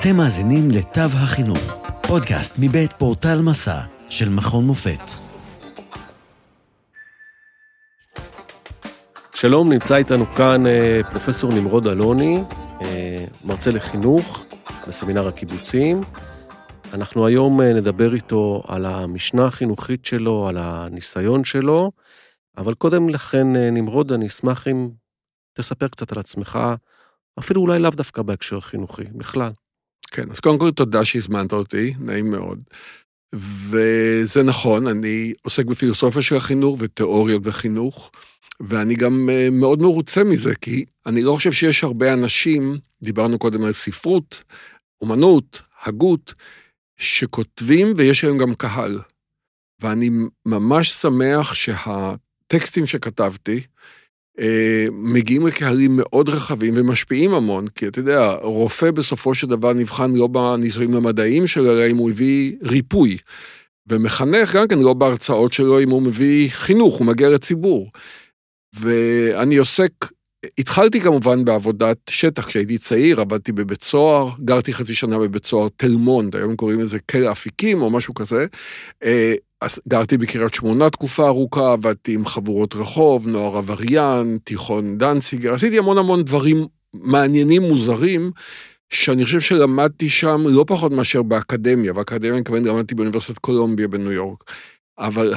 אתם מאזינים לתו החינוך, פודקאסט מבית פורטל מסע של מכון מופת. שלום, נמצא איתנו כאן אה, פרופסור נמרוד אלוני, אה, מרצה לחינוך בסמינר הקיבוצים. אנחנו היום אה, נדבר איתו על המשנה החינוכית שלו, על הניסיון שלו, אבל קודם לכן, נמרוד, אני אשמח אם תספר קצת על עצמך, אפילו אולי לאו דווקא בהקשר חינוכי, בכלל. כן, אז קודם כל תודה שהזמנת אותי, נעים מאוד. וזה נכון, אני עוסק בפילוסופיה של החינוך ותיאוריות בחינוך, ואני גם אה, מאוד מרוצה מזה, כי אני לא חושב שיש הרבה אנשים, דיברנו קודם על ספרות, אומנות, הגות, שכותבים ויש להם גם קהל. ואני ממש שמח שהטקסטים שכתבתי, מגיעים לקהלים מאוד רחבים ומשפיעים המון, כי אתה יודע, רופא בסופו של דבר נבחן לא בניסויים המדעיים שלו, אלא אם הוא הביא ריפוי. ומחנך גם כן לא בהרצאות שלו אם הוא מביא חינוך, הוא מגיע לציבור. ואני עוסק, התחלתי כמובן בעבודת שטח, כשהייתי צעיר, עבדתי בבית סוהר, גרתי חצי שנה בבית סוהר תל מונד, היום קוראים לזה כלא אפיקים או משהו כזה. גרתי בקריית שמונה תקופה ארוכה, עבדתי עם חבורות רחוב, נוער עבריין, תיכון דנציגר, עשיתי המון המון דברים מעניינים, מוזרים, שאני חושב שלמדתי שם לא פחות מאשר באקדמיה, באקדמיה אני מתכוון למדתי באוניברסיטת קולומביה בניו יורק, אבל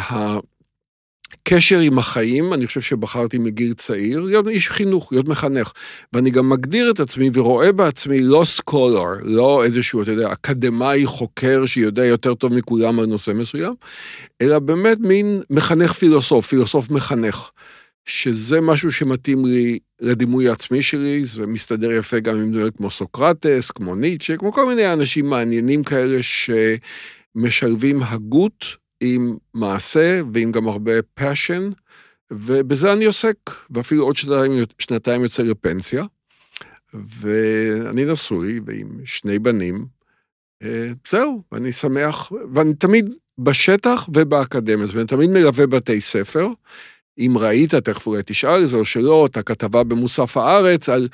הקשר עם החיים, אני חושב שבחרתי מגיל צעיר, להיות איש חינוך, להיות מחנך. ואני גם מגדיר את עצמי ורואה בעצמי לא סקולר, לא איזשהו, אתה יודע, אקדמאי חוקר שיודע יותר טוב מכולם על נושא מסוים, אלא באמת מין מחנך פילוסוף, פילוסוף מחנך. שזה משהו שמתאים לי לדימוי העצמי שלי, זה מסתדר יפה גם עם דמויות כמו סוקרטס, כמו ניטשה, כמו כל מיני אנשים מעניינים כאלה שמשלבים הגות עם מעשה ועם גם הרבה passion, ובזה אני עוסק, ואפילו עוד שנתיים, שנתיים יוצא לפנסיה, ואני נשוי ועם שני בנים, אה, זהו, ואני שמח, ואני תמיד בשטח ובאקדמיה, זאת אומרת, תמיד מלווה בתי ספר, אם ראית, תכף אולי תשאל זה או שלא, את הכתבה במוסף הארץ על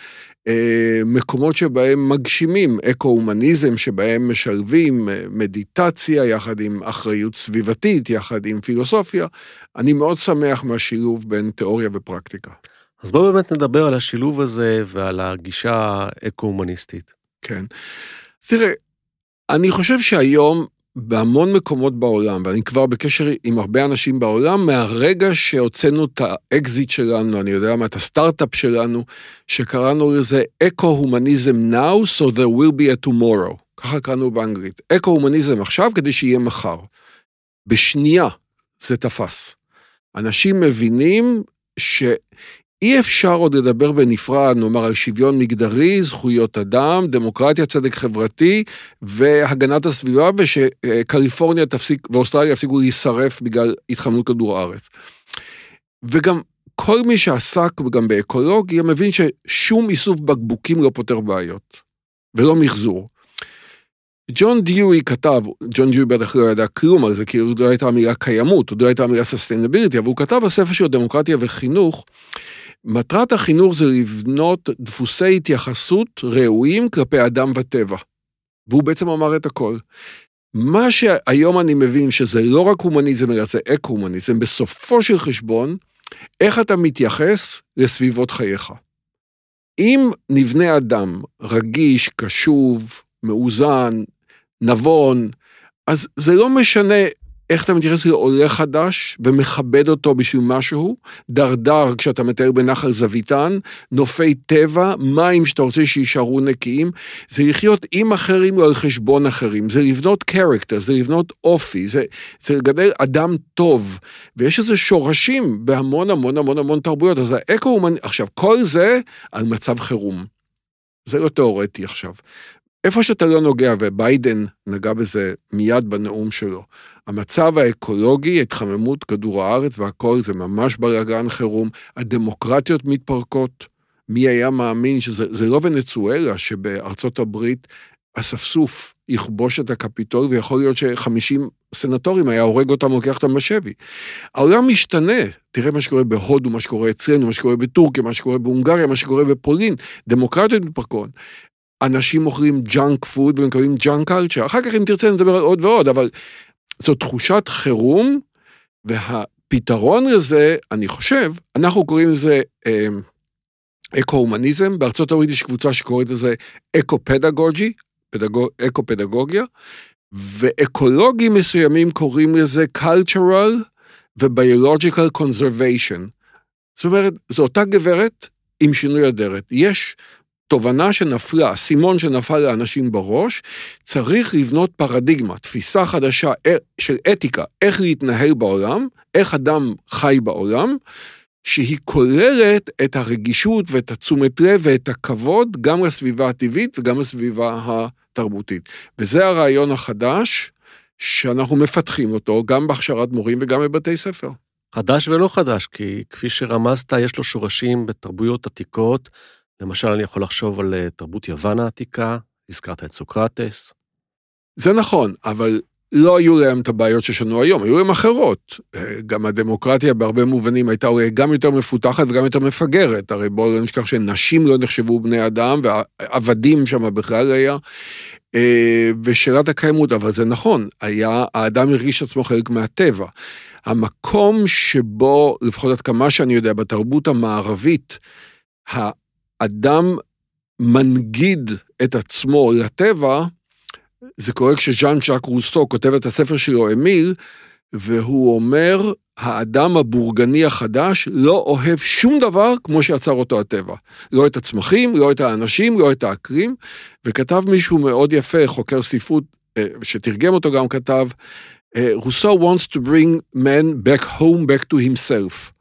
אה, מקומות שבהם מגשימים אקו-הומניזם, שבהם משלבים אה, מדיטציה יחד עם אחריות סביבתית, יחד עם פילוסופיה. אני מאוד שמח מהשילוב בין תיאוריה ופרקטיקה. אז בואו באמת נדבר על השילוב הזה ועל הגישה האקו-הומניסטית. כן. תראה, אני חושב שהיום בהמון מקומות בעולם, ואני כבר בקשר עם הרבה אנשים בעולם, מהרגע שהוצאנו את האקזיט שלנו, אני יודע מה, את הסטארט-אפ שלנו, שקראנו לזה אקו-הומניזם now, so there will be a tomorrow. ככה קראנו באנגלית. אקו-הומניזם עכשיו כדי שיהיה מחר. בשנייה זה תפס. אנשים מבינים ש... אי אפשר עוד לדבר בנפרד, נאמר, על שוויון מגדרי, זכויות אדם, דמוקרטיה, צדק חברתי והגנת הסביבה, ושקליפורניה תפסיק, ואוסטרליה יפסיקו להישרף בגלל התחממות כדור הארץ. וגם כל מי שעסק גם באקולוגיה מבין ששום איסוף בקבוקים לא פותר בעיות, ולא מחזור. ג'ון דיואי כתב, ג'ון דיואי בטח לא ידע כלום על זה, כי עוד לא הייתה המילה קיימות, עוד לא הייתה המילה sustainability, אבל הוא כתב בספר שלו דמוקרטיה וחינוך, מטרת החינוך זה לבנות דפוסי התייחסות ראויים כלפי אדם וטבע. והוא בעצם אמר את הכל. מה שהיום אני מבין שזה לא רק הומניזם, אלא זה אקו-הומניזם, בסופו של חשבון, איך אתה מתייחס לסביבות חייך. אם נבנה אדם רגיש, קשוב, מאוזן, נבון, אז זה לא משנה איך אתה מתייחס לעולה חדש ומכבד אותו בשביל משהו, דרדר כשאתה מתאר בנחל זוויתן, נופי טבע, מים שאתה רוצה שיישארו נקיים, זה לחיות עם אחרים או על חשבון אחרים, זה לבנות קרקטר, זה לבנות אופי, זה, זה לגדל אדם טוב, ויש איזה שורשים בהמון המון המון המון תרבויות, אז האקו, עכשיו כל זה על מצב חירום. זה לא תיאורטי עכשיו. איפה שאתה לא נוגע, וביידן נגע בזה מיד בנאום שלו, המצב האקולוגי, התחממות כדור הארץ והכל זה ממש בלאגן חירום, הדמוקרטיות מתפרקות. מי היה מאמין שזה לא ונצואלה, שבארצות הברית אספסוף יכבוש את הקפיטול, ויכול להיות שחמישים סנטורים היה הורג אותם, לוקח אותם בשבי. העולם משתנה, תראה מה שקורה בהודו, מה שקורה אצלנו, מה שקורה בטורקיה, מה שקורה בהונגריה, מה שקורה בפולין, דמוקרטיות מתפרקות. אנשים מוכרים junk food ומקבלים junk culture. אחר כך אם תרצה נדבר על עוד ועוד, אבל זו תחושת חירום, והפתרון לזה, אני חושב, אנחנו קוראים לזה אה, אקו-הומניזם, בארצות הברית יש קבוצה שקוראת לזה אקו-פדגוגי, אקו-פדגוגיה, ואקולוגים מסוימים קוראים לזה cultural ו-biological. זאת אומרת, זו אותה גברת עם שינוי אדרת. יש תובנה שנפלה, אסימון שנפל לאנשים בראש, צריך לבנות פרדיגמה, תפיסה חדשה של אתיקה, איך להתנהל בעולם, איך אדם חי בעולם, שהיא כוללת את הרגישות ואת התשומת לב ואת הכבוד גם לסביבה הטבעית וגם לסביבה התרבותית. וזה הרעיון החדש שאנחנו מפתחים אותו גם בהכשרת מורים וגם בבתי ספר. חדש ולא חדש, כי כפי שרמזת, יש לו שורשים בתרבויות עתיקות. למשל, אני יכול לחשוב על אה, תרבות יוון העתיקה, הזכרת את סוקרטס. זה נכון, אבל לא היו להם את הבעיות שיש לנו היום, היו להם אחרות. אה, גם הדמוקרטיה בהרבה מובנים הייתה אולי גם יותר מפותחת וגם יותר מפגרת. הרי בואו לא נשכח שנשים לא נחשבו בני אדם, ועבדים שם בכלל היה. אה, ושאלת הקיימות, אבל זה נכון, היה, האדם הרגיש עצמו חלק מהטבע. המקום שבו, לפחות עד כמה שאני יודע, בתרבות המערבית, האדם מנגיד את עצמו לטבע, זה קורה כשז'אן צ'אק רוסו כותב את הספר שלו, אמיל, והוא אומר, האדם הבורגני החדש לא אוהב שום דבר כמו שיצר אותו הטבע. לא את הצמחים, לא את האנשים, לא את האקרים, וכתב מישהו מאוד יפה, חוקר ספרות, אה, שתרגם אותו גם כתב, רוסו wants to bring man back home back to himself.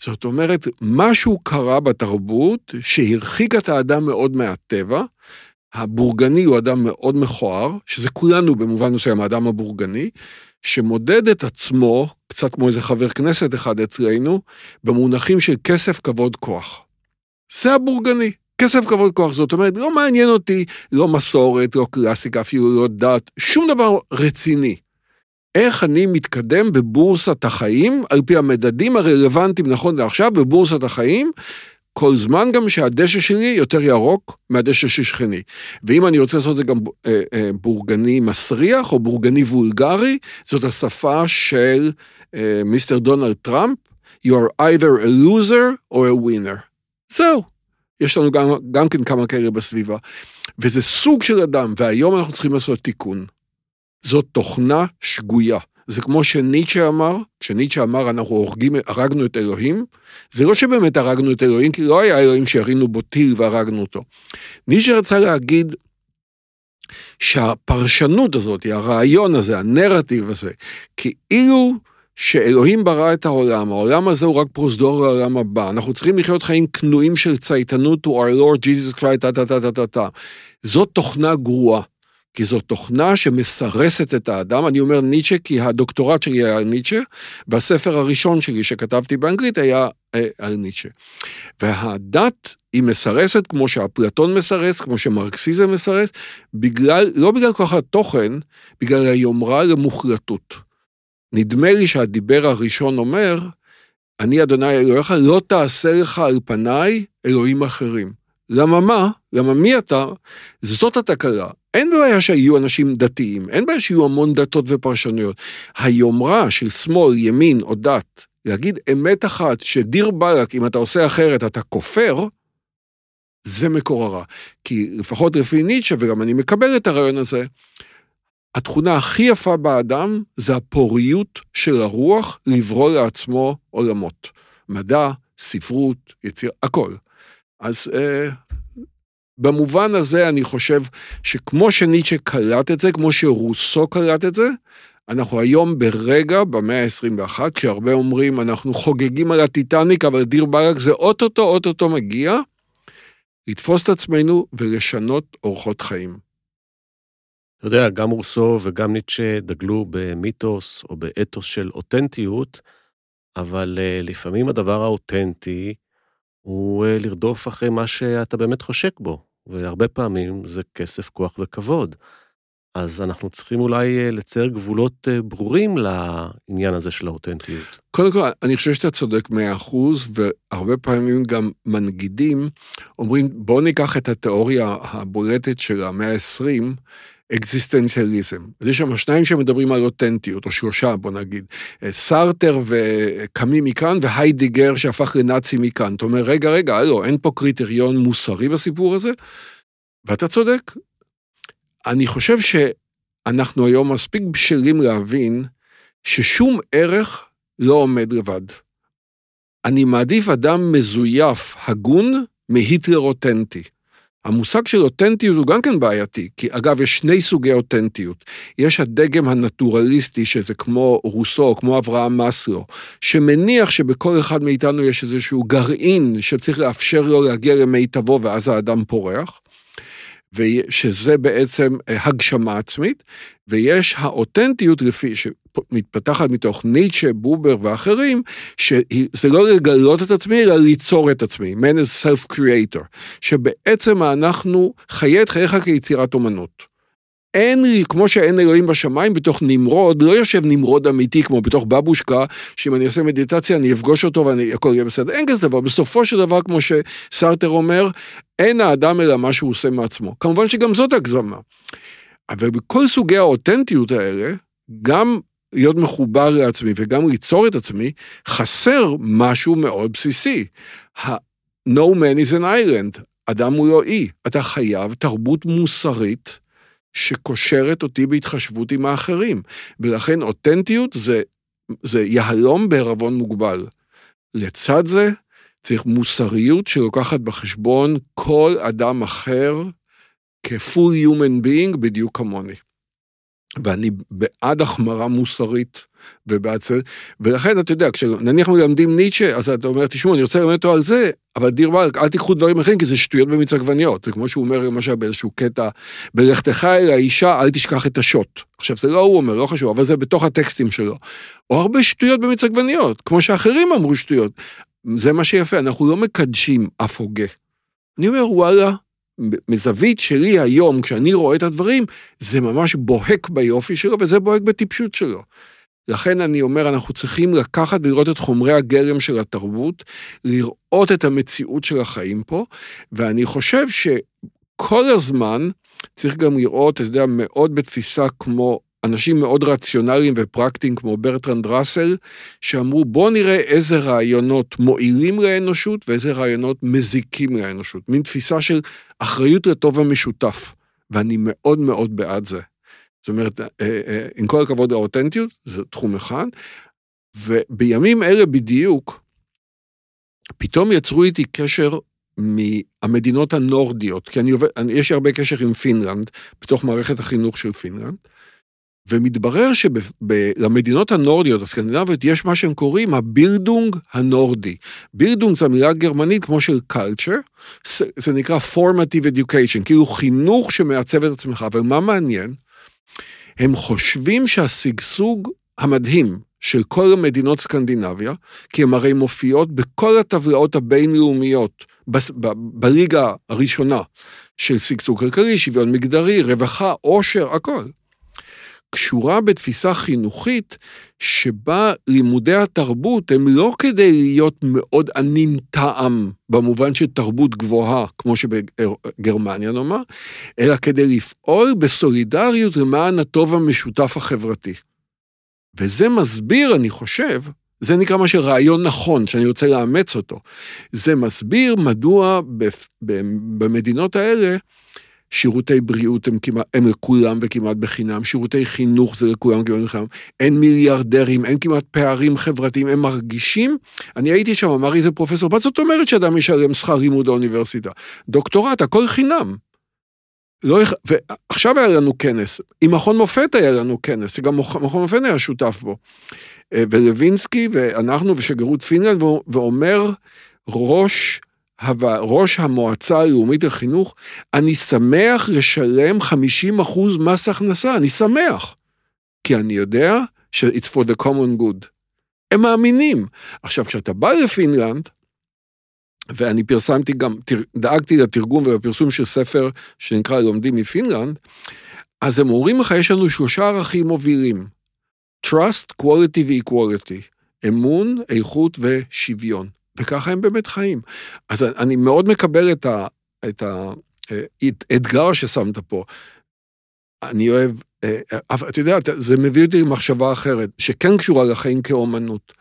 זאת אומרת, משהו קרה בתרבות שהרחיק את האדם מאוד מהטבע, הבורגני הוא אדם מאוד מכוער, שזה כולנו במובן מסוים, האדם הבורגני, שמודד את עצמו, קצת כמו איזה חבר כנסת אחד אצלנו, במונחים של כסף, כבוד, כוח. זה הבורגני, כסף, כבוד, כוח. זאת אומרת, לא מעניין אותי לא מסורת, לא קלאסיקה, אפילו לא דת, שום דבר רציני. איך אני מתקדם בבורסת החיים, על פי המדדים הרלוונטיים נכון לעכשיו בבורסת החיים, כל זמן גם שהדשא שלי יותר ירוק מהדשא של שכני. ואם אני רוצה לעשות את זה גם אה, אה, בורגני מסריח או בורגני וולגרי, זאת השפה של אה, מיסטר דונלד טראמפ, you are either a loser or a winner. זהו. יש לנו גם, גם כן כמה כאלה בסביבה. וזה סוג של אדם, והיום אנחנו צריכים לעשות תיקון. זאת תוכנה שגויה. זה כמו שניטשה אמר, כשניטשה אמר אנחנו הורגים, הרגנו את אלוהים, זה לא שבאמת הרגנו את אלוהים, כי לא היה אלוהים שירינו בו טיל והרגנו אותו. ניטשה רצה להגיד שהפרשנות הזאת, הרעיון הזה, הנרטיב הזה, כאילו שאלוהים ברא את העולם, העולם הזה הוא רק פרוזדור לעולם הבא, אנחנו צריכים לחיות חיים כנועים של צייתנות to our Lord Jesus Christ, טה טה טה טה טה. זאת תוכנה גרועה. כי זו תוכנה שמסרסת את האדם. אני אומר ניטשה כי הדוקטורט שלי היה ניטשה, והספר הראשון שלי שכתבתי באנגלית היה אה, על ניטשה. והדת היא מסרסת כמו שאפלטון מסרס, כמו שמרקסיזם מסרס, בגלל, לא בגלל כוח התוכן, בגלל היומרה למוחלטות. נדמה לי שהדיבר הראשון אומר, אני אדוני אלוהיך, לא תעשה לך על פניי אלוהים אחרים. למה מה? למה מי אתה? זאת התקלה. אין בעיה שיהיו אנשים דתיים, אין בעיה שיהיו המון דתות ופרשנויות. היומרה של שמאל, ימין או דת, להגיד אמת אחת שדיר באלק, אם אתה עושה אחרת אתה כופר, זה מקור הרע. כי לפחות לפי ניטשה, וגם אני מקבל את הרעיון הזה, התכונה הכי יפה באדם זה הפוריות של הרוח לברוא לעצמו עולמות. מדע, ספרות, יציר, הכל. אז אה, במובן הזה אני חושב שכמו שניטשה קלט את זה, כמו שרוסו קלט את זה, אנחנו היום ברגע, במאה ה-21, כשהרבה אומרים, אנחנו חוגגים על הטיטניק, אבל דיר באלק זה אוטוטו, אוטוטו מגיע, לתפוס את עצמנו ולשנות אורחות חיים. אתה יודע, גם רוסו וגם ניטשה דגלו במיתוס או באתוס של אותנטיות, אבל אה, לפעמים הדבר האותנטי הוא אה, לרדוף אחרי מה שאתה באמת חושק בו, והרבה פעמים זה כסף, כוח וכבוד. אז אנחנו צריכים אולי אה, לצייר גבולות אה, ברורים לעניין הזה של האותנטיות. קודם כל, אני חושב שאתה צודק מאה אחוז, והרבה פעמים גם מנגידים אומרים, בואו ניקח את התיאוריה הבולטת של המאה ה-20, אקזיסטנציאליזם. אז יש שם שניים שמדברים על אותנטיות, או שלושה, בוא נגיד. אה, סארטר וקאמי מכאן, והיידיגר שהפך לנאצי מכאן. אתה אומר, רגע, רגע, לא, אין פה קריטריון מוסרי בסיפור הזה? ואתה צודק. אני חושב שאנחנו היום מספיק בשלים להבין ששום ערך לא עומד לבד. אני מעדיף אדם מזויף, הגון, מהיטלר אותנטי. המושג של אותנטיות הוא גם כן בעייתי, כי אגב, יש שני סוגי אותנטיות. יש הדגם הנטורליסטי, שזה כמו רוסו, כמו אברהם מסלו, שמניח שבכל אחד מאיתנו יש איזשהו גרעין שצריך לאפשר לו להגיע למיטבו ואז האדם פורח. ושזה בעצם אה, הגשמה עצמית, ויש האותנטיות לפי, שמתפתחת מתוך ניטשה, בובר ואחרים, שזה לא לגלות את עצמי, אלא ליצור את עצמי, man is self-creator, שבעצם אנחנו חיי את חייך כיצירת אומנות. אין כמו שאין אלוהים בשמיים, בתוך נמרוד, לא יושב נמרוד אמיתי כמו בתוך בבושקה, שאם אני אעשה מדיטציה אני אפגוש אותו והכל יהיה בסדר. אין כזה דבר. בסופו של דבר, כמו שסרטר אומר, אין האדם אלא מה שהוא עושה מעצמו. כמובן שגם זאת הגזמה. אבל בכל סוגי האותנטיות האלה, גם להיות מחובר לעצמי וגם ליצור את עצמי, חסר משהו מאוד בסיסי. No man is an island, אדם הוא לא אי. אתה חייב תרבות מוסרית שקושרת אותי בהתחשבות עם האחרים. ולכן אותנטיות זה, זה יהלום בערבון מוגבל. לצד זה, צריך מוסריות שלוקחת בחשבון כל אדם אחר כ-full human being בדיוק כמוני. ואני בעד החמרה מוסרית ובעד זה, ולכן אתה יודע, כשנניח מלמדים ניטשה, אז אתה אומר, תשמעו, אני רוצה ללמד אותו על זה, אבל דיר באלק, אל תיקחו דברים אחרים, כי זה שטויות במיץ עגבניות. זה כמו שהוא אומר, למשל, באיזשהו קטע, בלכתך אל האישה, אל תשכח את השוט. עכשיו, זה לא הוא אומר, לא חשוב, אבל זה בתוך הטקסטים שלו. או הרבה שטויות במיץ עגבניות, כמו שאחרים אמרו שטויות. זה מה שיפה, אנחנו לא מקדשים אף הוגה. אני אומר, וואלה, מזווית שלי היום, כשאני רואה את הדברים, זה ממש בוהק ביופי שלו, וזה בוהק בטיפשות שלו. לכן אני אומר, אנחנו צריכים לקחת ולראות את חומרי הגלם של התרבות, לראות את המציאות של החיים פה, ואני חושב שכל הזמן צריך גם לראות, אתה יודע, מאוד בתפיסה כמו אנשים מאוד רציונליים ופרקטיים כמו ברטרנד ראסל, שאמרו בואו נראה איזה רעיונות מועילים לאנושות ואיזה רעיונות מזיקים לאנושות. מין תפיסה של אחריות לטוב המשותף, ואני מאוד מאוד בעד זה. זאת אומרת, אה, אה, עם כל הכבוד האותנטיות, זה תחום אחד, ובימים אלה בדיוק, פתאום יצרו איתי קשר מהמדינות הנורדיות, כי אני עובד, יש לי הרבה קשר עם פינלנד, בתוך מערכת החינוך של פינלנד, ומתברר שלמדינות הנורדיות, הסקנדינביות, יש מה שהם קוראים ה Bildung הנורדי. בירדונג זה המילה גרמנית כמו של culture, זה נקרא formative education, כאילו חינוך שמעצב את עצמך, אבל מה מעניין? הם חושבים שהשגשוג המדהים של כל המדינות סקנדינביה, כי הן הרי מופיעות בכל הטבלאות הבינלאומיות, בליגה הראשונה של שגשוג כלכלי, שוויון מגדרי, רווחה, עושר, הכל. קשורה בתפיסה חינוכית שבה לימודי התרבות הם לא כדי להיות מאוד ענין טעם במובן של תרבות גבוהה, כמו שבגרמניה נאמר, אלא כדי לפעול בסולידריות למען הטוב המשותף החברתי. וזה מסביר, אני חושב, זה נקרא מה שרעיון נכון, שאני רוצה לאמץ אותו. זה מסביר מדוע במדינות האלה שירותי בריאות הם, כמעט, הם לכולם וכמעט בחינם, שירותי חינוך זה לכולם וכמעט בחינם, אין מיליארדרים, אין כמעט פערים חברתיים, הם מרגישים, אני הייתי שם, אמר איזה פרופסור, מה זאת אומרת שאדם ישלם שכר לימוד האוניברסיטה? דוקטורט, הכל חינם. לא, ועכשיו היה לנו כנס, עם מכון מופת היה לנו כנס, שגם מכון מופת היה שותף בו. אה, ולווינסקי ואנחנו ושגרירות פינלנד, ואומר ראש ראש המועצה הלאומית לחינוך, אני שמח לשלם 50 אחוז מס הכנסה, אני שמח. כי אני יודע ש-it's for the common good. הם מאמינים. עכשיו, כשאתה בא לפינלנד, ואני פרסמתי גם, דאגתי לתרגום ולפרסום של ספר שנקרא לומדים מפינלנד, אז הם אומרים לך, יש לנו שלושה ערכים מובילים. Trust, Quality ו-Equality. אמון, איכות ושוויון. וככה הם באמת חיים. אז אני מאוד מקבל את, ה, את האתגר ששמת פה. אני אוהב, אה, אבל אתה יודע, זה מביא אותי למחשבה אחרת, שכן קשורה לחיים כאומנות,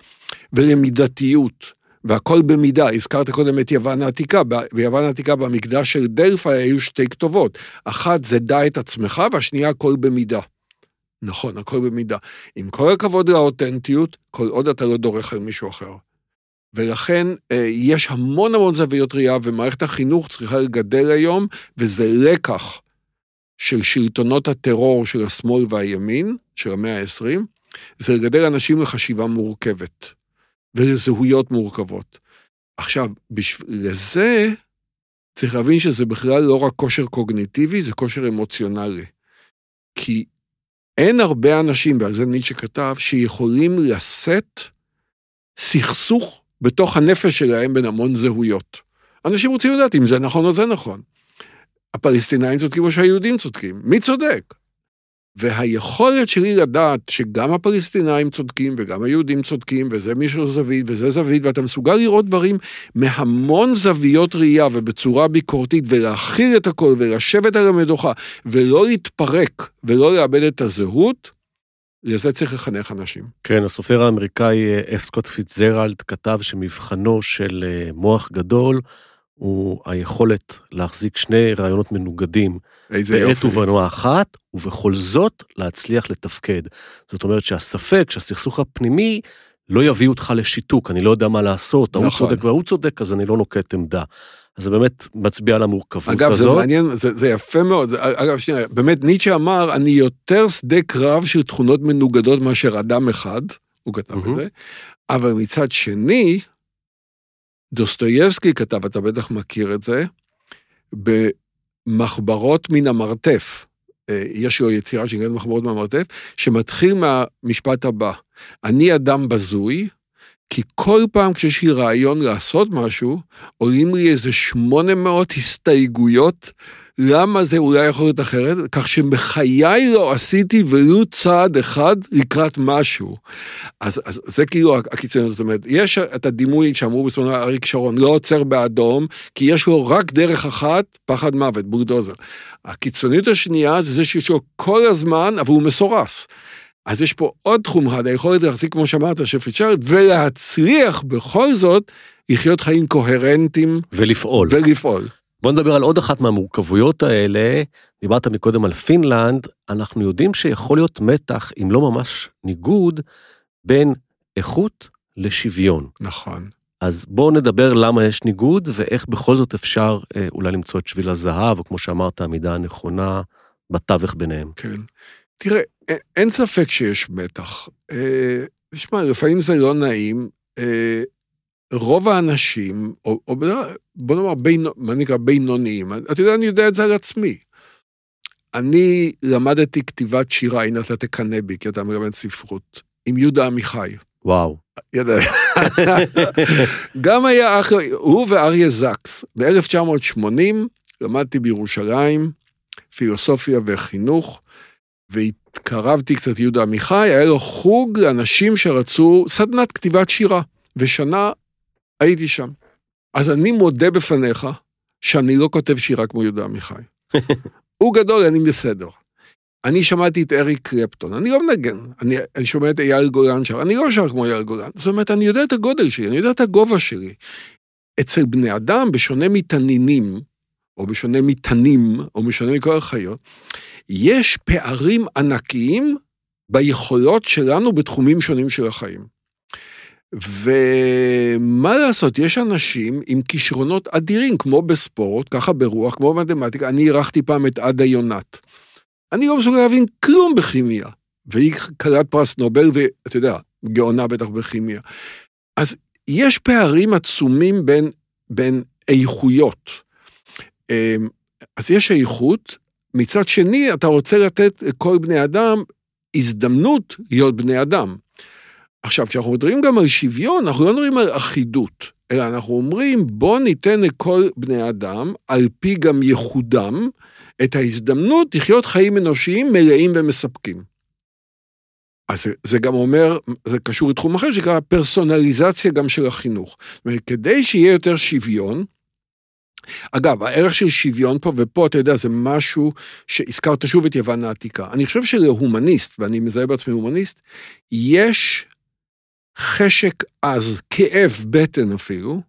ולמידתיות. והכל במידה. הזכרת קודם את יוון העתיקה, ביוון העתיקה במקדש של דלפא היו שתי כתובות. אחת זה דע את עצמך, והשנייה הכל במידה. נכון, הכל במידה. עם כל הכבוד לאותנטיות, כל עוד אתה לא דורך על מישהו אחר. ולכן אה, יש המון המון זוויות ראייה, ומערכת החינוך צריכה לגדל היום, וזה לקח של שלטונות הטרור של השמאל והימין, של המאה ה-20, זה לגדל אנשים לחשיבה מורכבת. ולזהויות מורכבות. עכשיו, בשביל זה צריך להבין שזה בכלל לא רק כושר קוגניטיבי, זה כושר אמוציונלי. כי אין הרבה אנשים, ועל זה ניטשה כתב, שיכולים לשאת סכסוך בתוך הנפש שלהם בין המון זהויות. אנשים רוצים לדעת אם זה נכון או זה נכון. הפלסטינאים צודקים או שהיהודים צודקים. מי צודק? והיכולת שלי לדעת שגם הפלסטינאים צודקים וגם היהודים צודקים, וזה מישהו זווית וזה זווית, ואתה מסוגל לראות דברים מהמון זוויות ראייה ובצורה ביקורתית, ולהכיל את הכל ולשבת על המדוכה, ולא להתפרק ולא לאבד את הזהות, לזה צריך לחנך אנשים. כן, הסופר האמריקאי אף סקוט פיטזרלד כתב שמבחנו של אה, מוח גדול הוא היכולת להחזיק שני רעיונות מנוגדים בעת ובנועה אחת, ובכל זאת להצליח לתפקד. זאת אומרת שהספק, שהסכסוך הפנימי, לא יביא אותך לשיתוק, אני לא יודע מה לעשות, ההוא נכון. צודק וההוא צודק, אז אני לא נוקט עמדה. אז זה באמת מצביע על המורכבות אגב, הזאת. אגב, זה מעניין, זה, זה יפה מאוד. אגב, שנייה, באמת ניטשה אמר, אני יותר שדה קרב של תכונות מנוגדות מאשר אדם אחד, הוא כתב mm-hmm. את זה, אבל מצד שני, דוסטויבסקי כתב, אתה בטח מכיר את זה, במחברות מן המרתף. אה, יש לו יצירה שנקראת מחברות מהמרתף, שמתחיל מהמשפט הבא: אני אדם בזוי, כי כל פעם כשיש לי רעיון לעשות משהו, עולים לי איזה 800 הסתייגויות למה זה אולי יכול להיות אחרת, כך שמחיי לא עשיתי ולו צעד אחד לקראת משהו. אז, אז זה כאילו הקיצון, זאת אומרת, יש את הדימוי שאמרו בזמנו אריק שרון, לא עוצר באדום, כי יש לו רק דרך אחת, פחד מוות, בולדוזר. הקיצוניות השנייה זה זה שיש לו כל הזמן, אבל הוא מסורס. אז יש פה עוד תחום אחד, היכולת להחזיק, כמו שאמרת, של פיצ'רד, ולהצליח בכל זאת לחיות חיים קוהרנטיים. ולפעול. ולפעול. בוא נדבר על עוד אחת מהמורכבויות האלה. דיברת מקודם על פינלנד, אנחנו יודעים שיכול להיות מתח, אם לא ממש ניגוד, בין איכות לשוויון. נכון. אז בואו נדבר למה יש ניגוד, ואיך בכל זאת אפשר אה, אולי למצוא את שביל הזהב, או כמו שאמרת, המידה הנכונה בתווך ביניהם. כן. תראה, אין ספק שיש מתח. אה, תשמע, לפעמים זה לא נעים. אה, רוב האנשים, או, או בוא נאמר, בין, מה נקרא בינוניים, אתה יודע, אני יודע את זה על עצמי. אני למדתי כתיבת שירה, הנה אתה תקנא בי, כי אתה מלמד ספרות, עם יהודה עמיחי. וואו. ידע. גם היה אחלה, הוא ואריה זקס. ב-1980 למדתי בירושלים פילוסופיה וחינוך, והתקרבתי קצת ליהודה עמיחי, היה לו חוג לאנשים שרצו סדנת כתיבת שירה, ושנה הייתי שם. אז אני מודה בפניך שאני לא כותב שירה כמו יהודה עמיחי. הוא גדול, אני בסדר. אני שמעתי את אריק קרפטון, אני לא מנגן, אני, אני שומע את אייל גולן שר, אני לא שר כמו אייל גולן, זאת אומרת, אני יודע את הגודל שלי, אני יודע את הגובה שלי. אצל בני אדם, בשונה מתנינים, או בשונה מתנים, או בשונה מכל החיות, יש פערים ענקיים ביכולות שלנו בתחומים שונים של החיים. ומה לעשות, יש אנשים עם כישרונות אדירים, כמו בספורט, ככה ברוח, כמו במתמטיקה. אני אירחתי פעם את עדה יונת. אני לא מסוגל להבין כלום בכימיה. והיא כלת פרס נובל, ואתה יודע, גאונה בטח בכימיה. אז יש פערים עצומים בין, בין איכויות. אמ, אז יש איכות, מצד שני, אתה רוצה לתת לכל בני אדם הזדמנות להיות בני אדם. עכשיו, כשאנחנו מדברים גם על שוויון, אנחנו לא מדברים על אחידות, אלא אנחנו אומרים, בוא ניתן לכל בני אדם, על פי גם ייחודם, את ההזדמנות לחיות חיים אנושיים מלאים ומספקים. אז זה, זה גם אומר, זה קשור לתחום אחר שנקרא פרסונליזציה גם של החינוך. זאת אומרת, כדי שיהיה יותר שוויון, אגב, הערך של שוויון פה, ופה אתה יודע, זה משהו שהזכרת שוב את יוון העתיקה. אני חושב שלהומניסט, ואני מזהה בעצמי הומניסט, יש חשק עז, כאב בטן אפילו,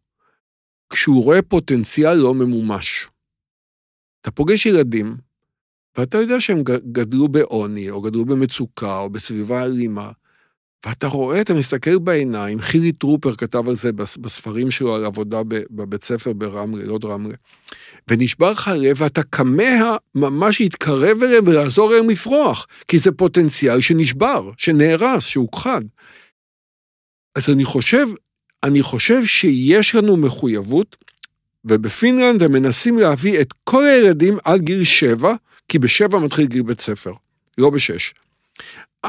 כשהוא רואה פוטנציאל לא ממומש. אתה פוגש ילדים, ואתה יודע שהם גדלו בעוני, או גדלו במצוקה, או בסביבה אלימה, ואתה רואה, אתה מסתכל בעיניים, חילי טרופר כתב על זה בספרים שלו על עבודה בבית ספר ברמלה, לא רמלה, ונשבר לך הלב ואתה כמה ממש להתקרב אליהם ולעזור להם לפרוח, כי זה פוטנציאל שנשבר, שנהרס, שהוכחד. אז אני חושב, אני חושב שיש לנו מחויבות, ובפינלנד הם מנסים להביא את כל הילדים עד גיל שבע, כי בשבע מתחיל גיל בית ספר, לא בשש.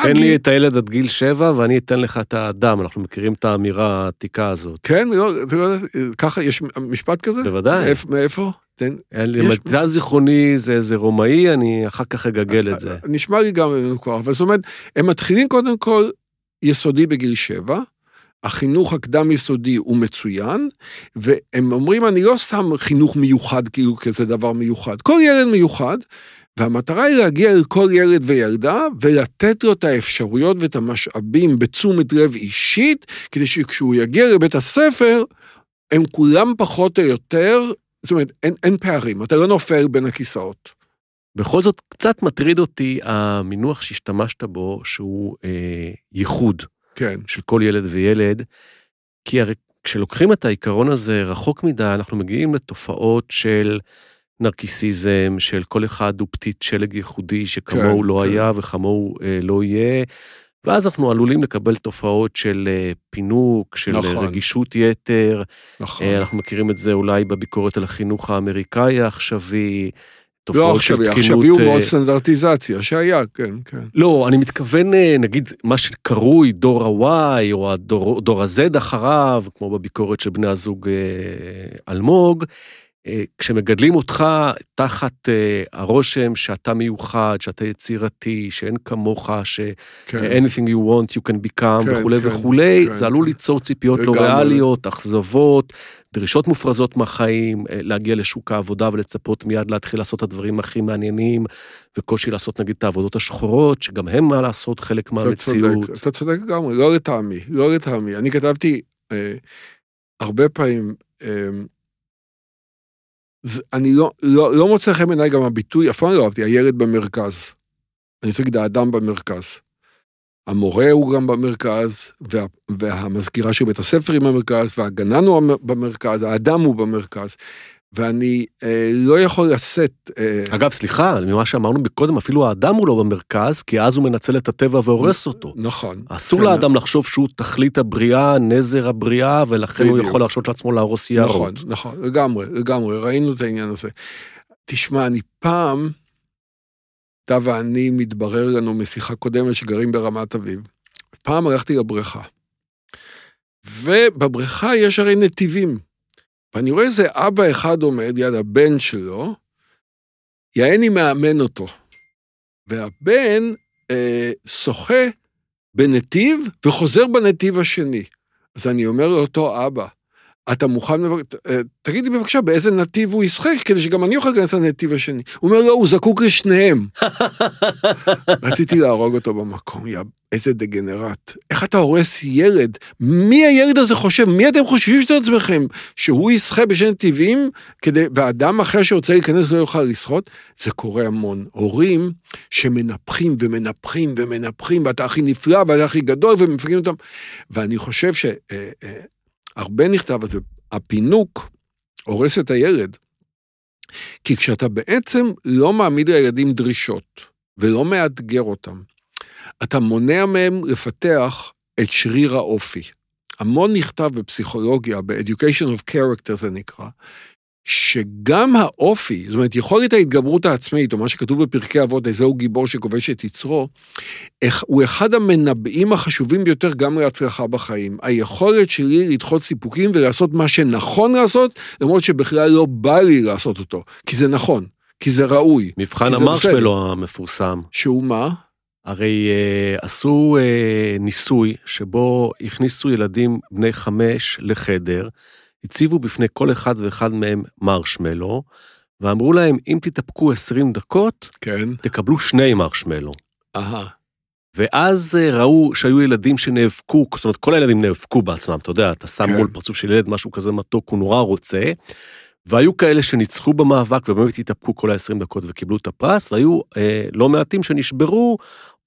תן לי את הילד עד גיל שבע ואני אתן לך את האדם, אנחנו מכירים את האמירה העתיקה הזאת. כן, לא, לא, ככה, יש משפט כזה? בוודאי. מאיפה? תן. למיטב זיכרוני זה איזה רומאי, אני אחר כך אגגל את זה. נשמע לי גם אבל זאת אומרת, הם מתחילים קודם כל יסודי בגיל שבע, החינוך הקדם יסודי הוא מצוין, והם אומרים, אני לא סתם חינוך מיוחד כאילו כזה דבר מיוחד, כל ילד מיוחד, והמטרה היא להגיע לכל ילד וילדה ולתת לו את האפשרויות ואת המשאבים בתשומת לב אישית, כדי שכשהוא יגיע לבית הספר, הם כולם פחות או יותר, זאת אומרת, אין, אין פערים, אתה לא נופל בין הכיסאות. בכל זאת, קצת מטריד אותי המינוח שהשתמשת בו, שהוא אה, ייחוד. כן. של כל ילד וילד, כי הרי כשלוקחים את העיקרון הזה רחוק מדי, אנחנו מגיעים לתופעות של נרקיסיזם, של כל אחד הוא פתית שלג ייחודי שכמוהו כן, לא כן. היה וכמוהו אה, לא יהיה, ואז אנחנו עלולים לקבל תופעות של אה, פינוק, של נכון. רגישות יתר. נכון. אה, אנחנו מכירים את זה אולי בביקורת על החינוך האמריקאי העכשווי. לא עכשווי, עכשווי הוא מאוד סטנדרטיזציה, שהיה, כן, כן. לא, אני מתכוון, נגיד, מה שקרוי דור ה-Y, או הדור, דור ה-Z אחריו, כמו בביקורת של בני הזוג אלמוג, אה, כשמגדלים אותך תחת אה, הרושם שאתה מיוחד, שאתה יצירתי, שאין כמוך, ש- כן. you want you can become כן, וכולי כן, וכולי, כן, זה עלול כן. ליצור ציפיות לא ריאליות, אכזבות, דרישות מופרזות מהחיים, אה, להגיע לשוק העבודה ולצפות מיד להתחיל לעשות את הדברים הכי מעניינים, וקושי לעשות נגיד את העבודות השחורות, שגם הם מה לעשות חלק מהמציאות. אתה צודק, אתה צודק לגמרי, לא לטעמי, לא לטעמי. אני כתבתי אה, הרבה פעמים, אה, אני לא, לא, לא מוצא חן בעיניי גם הביטוי, אף פעם לא אהבתי, הילד במרכז. אני רוצה להגיד, האדם במרכז. המורה הוא גם במרכז, וה, והמזכירה של בית הספר היא במרכז, והגנן הוא במרכז, האדם הוא במרכז. ואני אה, לא יכול לשאת... אה... אגב, סליחה, ממה שאמרנו מקודם, אפילו האדם הוא לא במרכז, כי אז הוא מנצל את הטבע והורס אותו. נכון. אסור כן. לאדם לחשוב שהוא תכלית הבריאה, נזר הבריאה, ולכן בדיוק. הוא יכול להרשות לעצמו להרוס יערות. נכון, נכון, לגמרי, לגמרי, ראינו את העניין הזה. תשמע, אני פעם, אתה ואני, מתברר לנו משיחה קודמת שגרים ברמת אביב. פעם הלכתי לבריכה. ובבריכה יש הרי נתיבים. ואני רואה איזה אבא אחד עומד ליד הבן שלו, יעני מאמן אותו. והבן אה, שוחה בנתיב וחוזר בנתיב השני. אז אני אומר לאותו אבא, אתה מוכן, אה, תגיד לי בבקשה באיזה נתיב הוא ישחק, כדי שגם אני אוכל להיכנס לנתיב השני. הוא אומר, לא, הוא זקוק לשניהם. רציתי להרוג אותו במקום, יא, איזה דגנרט. איך אתה הורס ילד? מי הילד הזה חושב? מי אתם חושבים שאתם עצמכם? שהוא ישחה בשני נתיבים, כדי, ואדם אחר שרוצה להיכנס לא יוכל לשחות? זה קורה המון. הורים שמנפחים ומנפחים ומנפחים, ואתה הכי נפלא ואתה הכי גדול, ומפגעים אותם. ואני חושב ש... הרבה נכתב על זה, הפינוק הורס את הילד. כי כשאתה בעצם לא מעמיד לילדים דרישות ולא מאתגר אותם, אתה מונע מהם לפתח את שריר האופי. המון נכתב בפסיכולוגיה, ב-Education of Character זה נקרא, שגם האופי, זאת אומרת, יכולת ההתגברות העצמית, או מה שכתוב בפרקי אבות, איזהו גיבור שכובש את יצרו, הוא אחד המנבאים החשובים ביותר גם להצלחה בחיים. היכולת שלי לדחות סיפוקים ולעשות מה שנכון לעשות, למרות שבכלל לא בא לי לעשות אותו, כי זה נכון. כי זה ראוי. מבחן המרשמלו המפורסם. שהוא מה? הרי אה, עשו אה, ניסוי שבו הכניסו ילדים בני חמש לחדר, הציבו בפני כל אחד ואחד מהם מרשמלו, ואמרו להם, אם תתאפקו 20 דקות, כן. תקבלו שני מרשמלו. אהה. ואז אה, ראו שהיו ילדים שנאבקו, זאת אומרת, כל הילדים נאבקו בעצמם, אתה יודע, אתה שם כן. מול פרצוף של ילד משהו כזה מתוק, הוא נורא רוצה, והיו כאלה שניצחו במאבק ובאמת התאפקו כל ה-20 דקות וקיבלו את הפרס, והיו אה, לא מעטים שנשברו,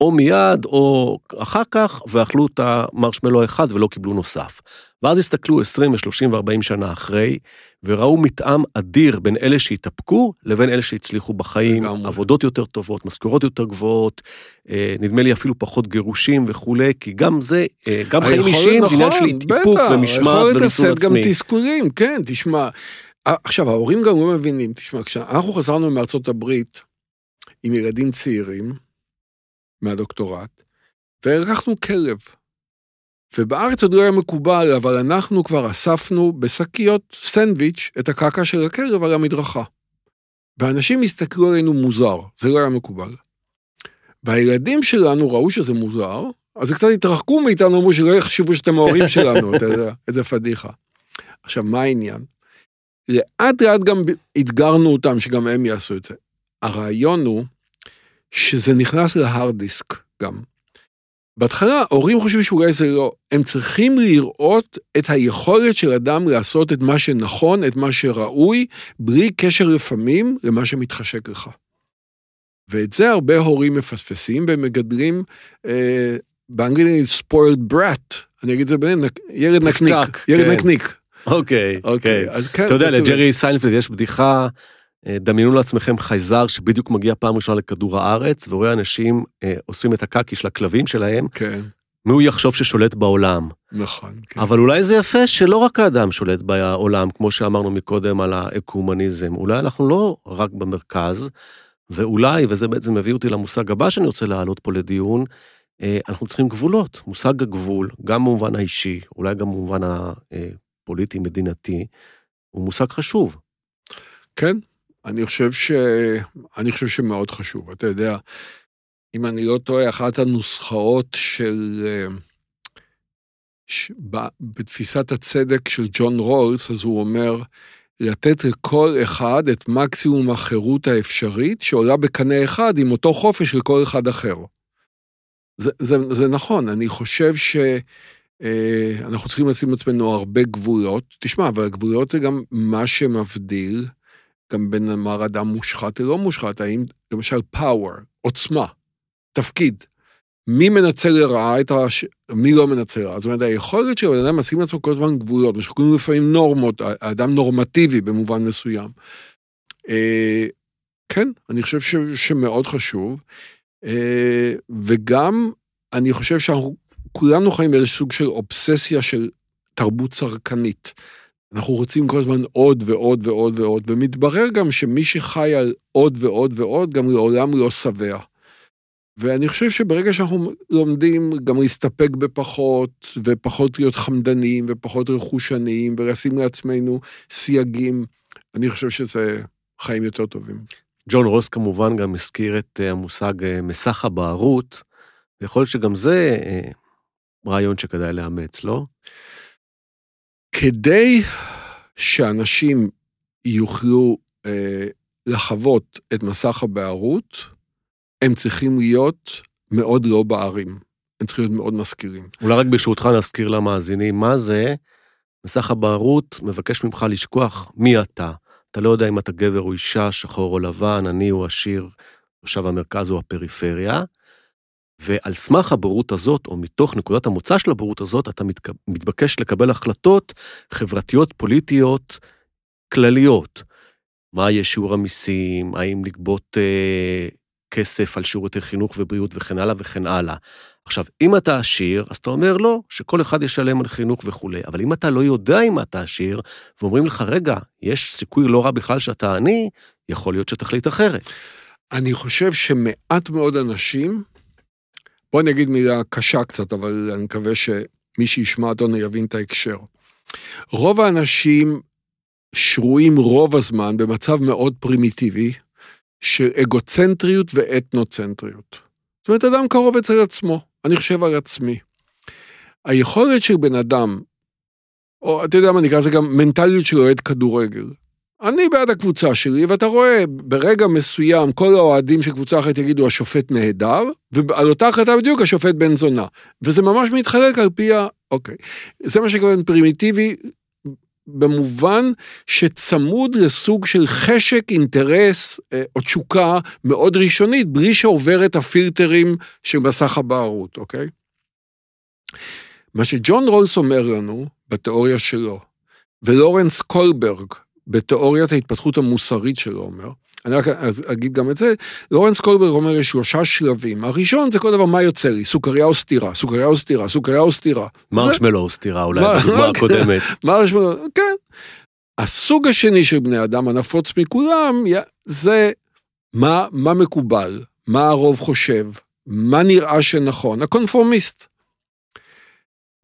או מיד או אחר כך, ואכלו את המרשמלו האחד ולא קיבלו נוסף. ואז הסתכלו 20 ו-30 ו-40 שנה אחרי, וראו מתאם אדיר בין אלה שהתאפקו לבין אלה שהצליחו בחיים, לגמרי. עבודות יותר טובות, משכורות יותר גבוהות, אה, נדמה לי אפילו פחות גירושים וכולי, כי גם זה, אה, גם חיים היכולת, אישיים זה עניין של נכון, איפוק בטח, ומשמעת היכולת וריסון לשאת גם עצמי. תסכולים, כן, תשמע. ה- עכשיו, ההורים גם לא מבינים, תשמע, כשאנחנו חזרנו מארצות הברית עם ילדים צעירים מהדוקטורט, והערכנו כלב. ובארץ עוד לא היה מקובל, אבל אנחנו כבר אספנו בשקיות סנדוויץ' את הקעקע של הכלב על המדרכה. ואנשים הסתכלו עלינו מוזר, זה לא היה מקובל. והילדים שלנו ראו שזה מוזר, אז קצת התרחקו מאיתנו, אמרו שלא יחשבו שאתם ההורים שלנו, אתה יודע, איזה פדיחה. עכשיו, מה העניין? לאט לאט גם אתגרנו אותם שגם הם יעשו את זה. הרעיון הוא שזה נכנס להארד דיסק גם. בהתחלה הורים חושבים שאולי זה לא, הם צריכים לראות את היכולת של אדם לעשות את מה שנכון, את מה שראוי, בלי קשר לפעמים למה שמתחשק לך. ואת זה הרבה הורים מפספסים והם מגדלים, אה, באנגלית spoiled brat, אני אגיד את זה בעין, ילד נקניק, מושתק, ילד כן. נקניק. אוקיי, אוקיי. אז כן, אתה יודע. לג'רי סיינפלד יש בדיחה, אה, דמיינו לעצמכם חייזר שבדיוק מגיע פעם ראשונה לכדור הארץ, ורואה אנשים אה, אוספים את הקקי של הכלבים שלהם, כן, מי הוא יחשוב ששולט בעולם. נכון. כן. אבל אולי זה יפה שלא רק האדם שולט בעולם, כמו שאמרנו מקודם על האקו-הומניזם, אולי אנחנו לא רק במרכז, ואולי, וזה בעצם מביא אותי למושג הבא שאני רוצה להעלות פה לדיון, אה, אנחנו צריכים גבולות. מושג הגבול, גם במובן האישי, אולי גם במובן הפוליטי-מדינתי, הוא מושג חשוב. כן, אני חושב ש... אני חושב שמאוד חשוב. אתה יודע, אם אני לא טועה, אחת הנוסחאות של... ש... בתפיסת הצדק של ג'ון רולס, אז הוא אומר, לתת לכל אחד את מקסימום החירות האפשרית שעולה בקנה אחד עם אותו חופש של כל אחד אחר. זה, זה, זה נכון, אני חושב שאנחנו צריכים לשים לעצמנו הרבה גבולות. תשמע, אבל הגבולות זה גם מה שמבדיל גם בין אמר אדם מושחת ללא מושחת, האם למשל פאוור, עוצמה, תפקיד. מי מנצל לרעה את הש... מי לא מנצל לרעה. זאת אומרת, היכולת של אדם לשים לעצמו כל הזמן גבולות, מה שקוראים לפעמים נורמות, האדם נורמטיבי במובן מסוים. אה, כן, אני חושב ש... שמאוד חשוב. אה, וגם, אני חושב שאנחנו כולנו חיים באיזה סוג של אובססיה של תרבות צרכנית. אנחנו רוצים כל הזמן עוד ועוד ועוד ועוד, ומתברר גם שמי שחי על עוד ועוד ועוד, גם לעולם לא שבע. ואני חושב שברגע שאנחנו לומדים גם להסתפק בפחות, ופחות להיות חמדניים, ופחות רכושניים, ולשים לעצמנו סייגים, אני חושב שזה חיים יותר טובים. ג'ון רוס כמובן גם הזכיר את אה, המושג אה, מסך הבערות, ויכול להיות שגם זה אה, רעיון שכדאי לאמץ, לא? כדי שאנשים יוכלו אה, לחוות את מסך הבערות, הם צריכים להיות מאוד לא בערים. הם צריכים להיות מאוד משכילים. אולי רק ברשותך נזכיר למאזינים מה זה, מסך הבערות מבקש ממך לשכוח מי אתה. אתה לא יודע אם אתה גבר או אישה, שחור או לבן, עני או עשיר, תושב המרכז או הפריפריה, ועל סמך הבורות הזאת, או מתוך נקודת המוצא של הבורות הזאת, אתה. מתבקש לקבל החלטות חברתיות, פוליטיות, כלליות. מה יהיה שיעור המיסים, האם לגבות אה, כסף על שירותי חינוך ובריאות וכן הלאה וכן הלאה. עכשיו, אם אתה עשיר, אז אתה אומר לא, שכל אחד ישלם על חינוך וכולי, אבל אם אתה לא יודע אם אתה עשיר, ואומרים לך, רגע, יש סיכוי לא רע בכלל שאתה עני, יכול להיות שתחליט אחרת. אני חושב שמעט מאוד אנשים, בוא אני אגיד מילה קשה קצת, אבל אני מקווה שמי שישמע אותנו יבין את ההקשר. רוב האנשים שרויים רוב הזמן במצב מאוד פרימיטיבי, של אגוצנטריות ואתנוצנטריות. זאת אומרת, אדם קרוב אצל עצמו, אני חושב על עצמי. היכולת של בן אדם, או אתה יודע מה נקרא לזה גם מנטליות של אוהד כדורגל. אני בעד הקבוצה שלי, ואתה רואה, ברגע מסוים כל האוהדים של קבוצה אחרת יגידו השופט נהדר, ועל אותה החלטה בדיוק השופט בן זונה. וזה ממש מתחלק על פי ה... אוקיי. זה מה שקוראים פרימיטיבי, במובן שצמוד לסוג של חשק, אינטרס אה, או תשוקה מאוד ראשונית, בלי שעובר את הפילטרים של מסך הבערות, אוקיי? מה שג'ון רולס אומר לנו בתיאוריה שלו, ולורנס קולברג בתיאוריית ההתפתחות המוסרית שלו אומר, אני רק אגיד גם את זה, לורנס קולברג אומר יש שלושה שלבים. הראשון זה כל דבר מה יוצא לי, סוכריה או סטירה, סוכריה או סטירה, סוכריה או סטירה. מרשמלו או סטירה אולי בדוגמה הקודמת. מרשמלו, כן. הסוג השני של בני אדם הנפוץ מכולם זה מה, מה מקובל, מה הרוב חושב, מה נראה שנכון, הקונפורמיסט.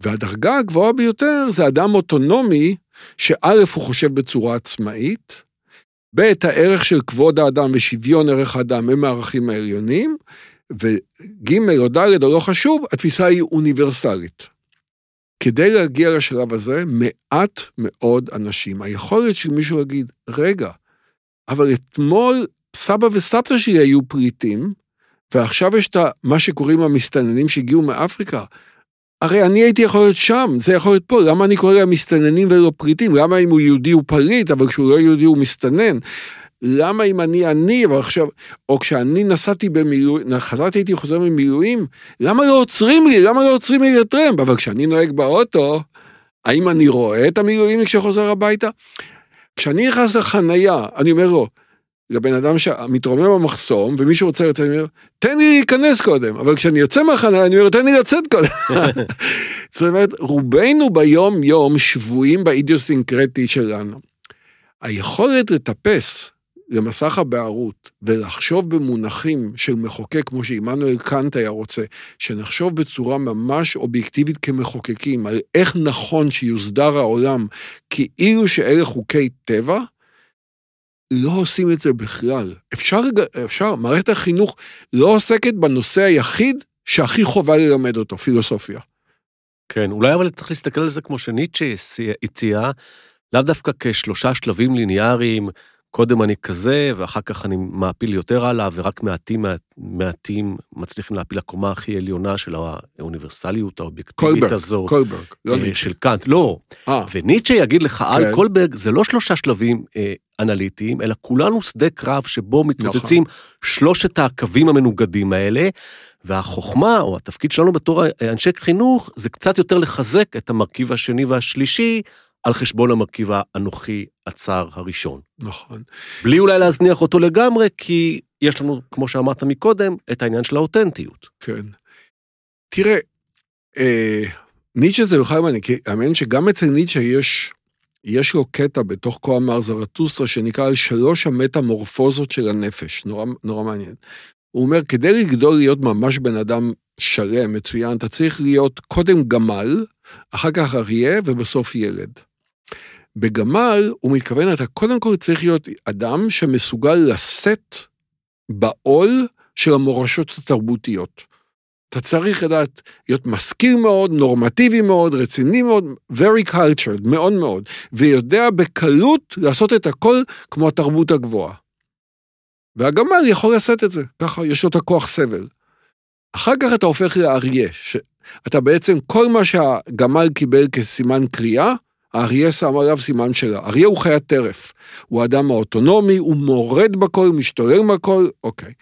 והדרגה הגבוהה ביותר זה אדם אוטונומי, שא' הוא חושב בצורה עצמאית, ב' הערך של כבוד האדם ושוויון ערך האדם הם הערכים העליונים, וג' או ד' או לא חשוב, התפיסה היא אוניברסלית. כדי להגיע לשלב הזה, מעט מאוד אנשים. היכולת של מישהו להגיד, רגע, אבל אתמול סבא וסבתא שלי היו פריטים, ועכשיו יש את מה שקוראים המסתננים שהגיעו מאפריקה. הרי אני הייתי יכול להיות שם, זה יכול להיות פה, למה אני קורא להם מסתננים ולא פריטים? למה אם הוא יהודי הוא פריט, אבל כשהוא לא יהודי הוא מסתנן? למה אם אני אני, אבל עכשיו, או כשאני נסעתי במילואים, חזרתי הייתי חוזר ממילואים, למה לא עוצרים לי? למה לא עוצרים לי לטרמפ? אבל כשאני נוהג באוטו, האם אני רואה את המילואים כשחוזר הביתה? כשאני נכנס לחנייה, אני אומר לו, לבן אדם שמתרומם במחסום, ומישהו רוצה לצאת, אני אומר, תן לי להיכנס קודם, אבל כשאני יוצא מהחניה, אני אומר, תן לי לצאת קודם. זאת אומרת, רובנו ביום-יום שבויים באידיוסינקרטי שלנו. היכולת לטפס למסך הבערות ולחשוב במונחים של מחוקק, כמו שעמנואל קאנט היה רוצה, שנחשוב בצורה ממש אובייקטיבית כמחוקקים, על איך נכון שיוסדר העולם, כאילו שאלה חוקי טבע, לא עושים את זה בכלל. אפשר, אפשר, מערכת החינוך לא עוסקת בנושא היחיד שהכי חובה ללמד אותו, פילוסופיה. כן, אולי אבל צריך להסתכל על זה כמו שניטשה הציע, לאו דווקא כשלושה שלבים ליניאריים, קודם אני כזה, ואחר כך אני מעפיל יותר הלאה, ורק מעטים מעטים מצליחים להפיל לקומה הכי עליונה של האוניברסליות האובייקטיבית קולברג, הזאת. קולברג, לא אה, ניטשה. של קאנט, לא. אה, וניטשה יגיד לך כן. על קולברג, זה לא שלושה שלבים אה, אנליטיים, אלא כולנו שדה קרב שבו מתפוצצים נכון. שלושת הקווים המנוגדים האלה, והחוכמה, או התפקיד שלנו בתור אנשי חינוך, זה קצת יותר לחזק את המרכיב השני והשלישי, על חשבון המרכיב האנוכי הצר הראשון. נכון. בלי אולי להזניח אותו לגמרי, כי יש לנו, כמו שאמרת מקודם, את העניין של האותנטיות. כן. תראה, אה, ניטשה זה בכלל מעניין, כי האמן שגם אצל ניטשה יש, יש לו קטע בתוך כה אמר זרטוסטרה שנקרא על שלוש המטמורפוזות של הנפש, נורא, נורא מעניין. הוא אומר, כדי לגדול להיות ממש בן אדם שלם, מצוין, אתה צריך להיות קודם גמל, אחר כך אריה ובסוף ילד. בגמל, הוא מתכוון, אתה קודם כל צריך להיות אדם שמסוגל לשאת בעול של המורשות התרבותיות. אתה צריך לדעת להיות משכיל מאוד, נורמטיבי מאוד, רציני מאוד, very cultured, מאוד מאוד, ויודע בקלות לעשות את הכל כמו התרבות הגבוהה. והגמל יכול לשאת את זה, ככה יש לו את הכוח סבל. אחר כך אתה הופך לאריה, שאתה בעצם, כל מה שהגמל קיבל כסימן קריאה, האריה שם עליו סימן שלה. אריה הוא חיית טרף. הוא האדם האוטונומי, הוא מורד בכל, הוא משתולל בכל, אוקיי.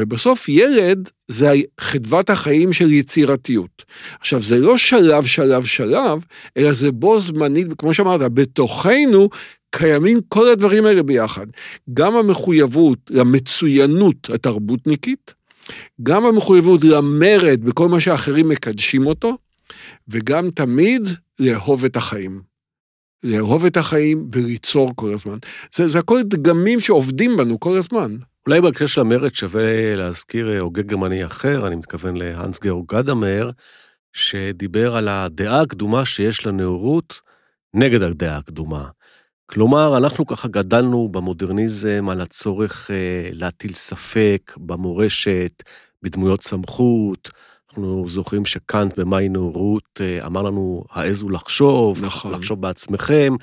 ובסוף ילד זה חדוות החיים של יצירתיות. עכשיו, זה לא שלב, שלב, שלב, אלא זה בו זמנית, כמו שאמרת, בתוכנו קיימים כל הדברים האלה ביחד. גם המחויבות למצוינות התרבותניקית, גם המחויבות למרד בכל מה שאחרים מקדשים אותו, וגם תמיד לאהוב את החיים. לאהוב את החיים וליצור כל הזמן. זה, זה הכל דגמים שעובדים בנו כל הזמן. אולי בהקשר של המרד שווה להזכיר אה, הוגה גרמני אחר, אני מתכוון להאנס גאורג גדמר, שדיבר על הדעה הקדומה שיש לנאורות נגד הדעה הקדומה. כלומר, אנחנו ככה גדלנו במודרניזם על הצורך אה, להטיל ספק במורשת, בדמויות סמכות. אנחנו זוכרים שקאנט במאי נאורות אה, אמר לנו, העזו לחשוב, נכון. לחשוב בעצמכם.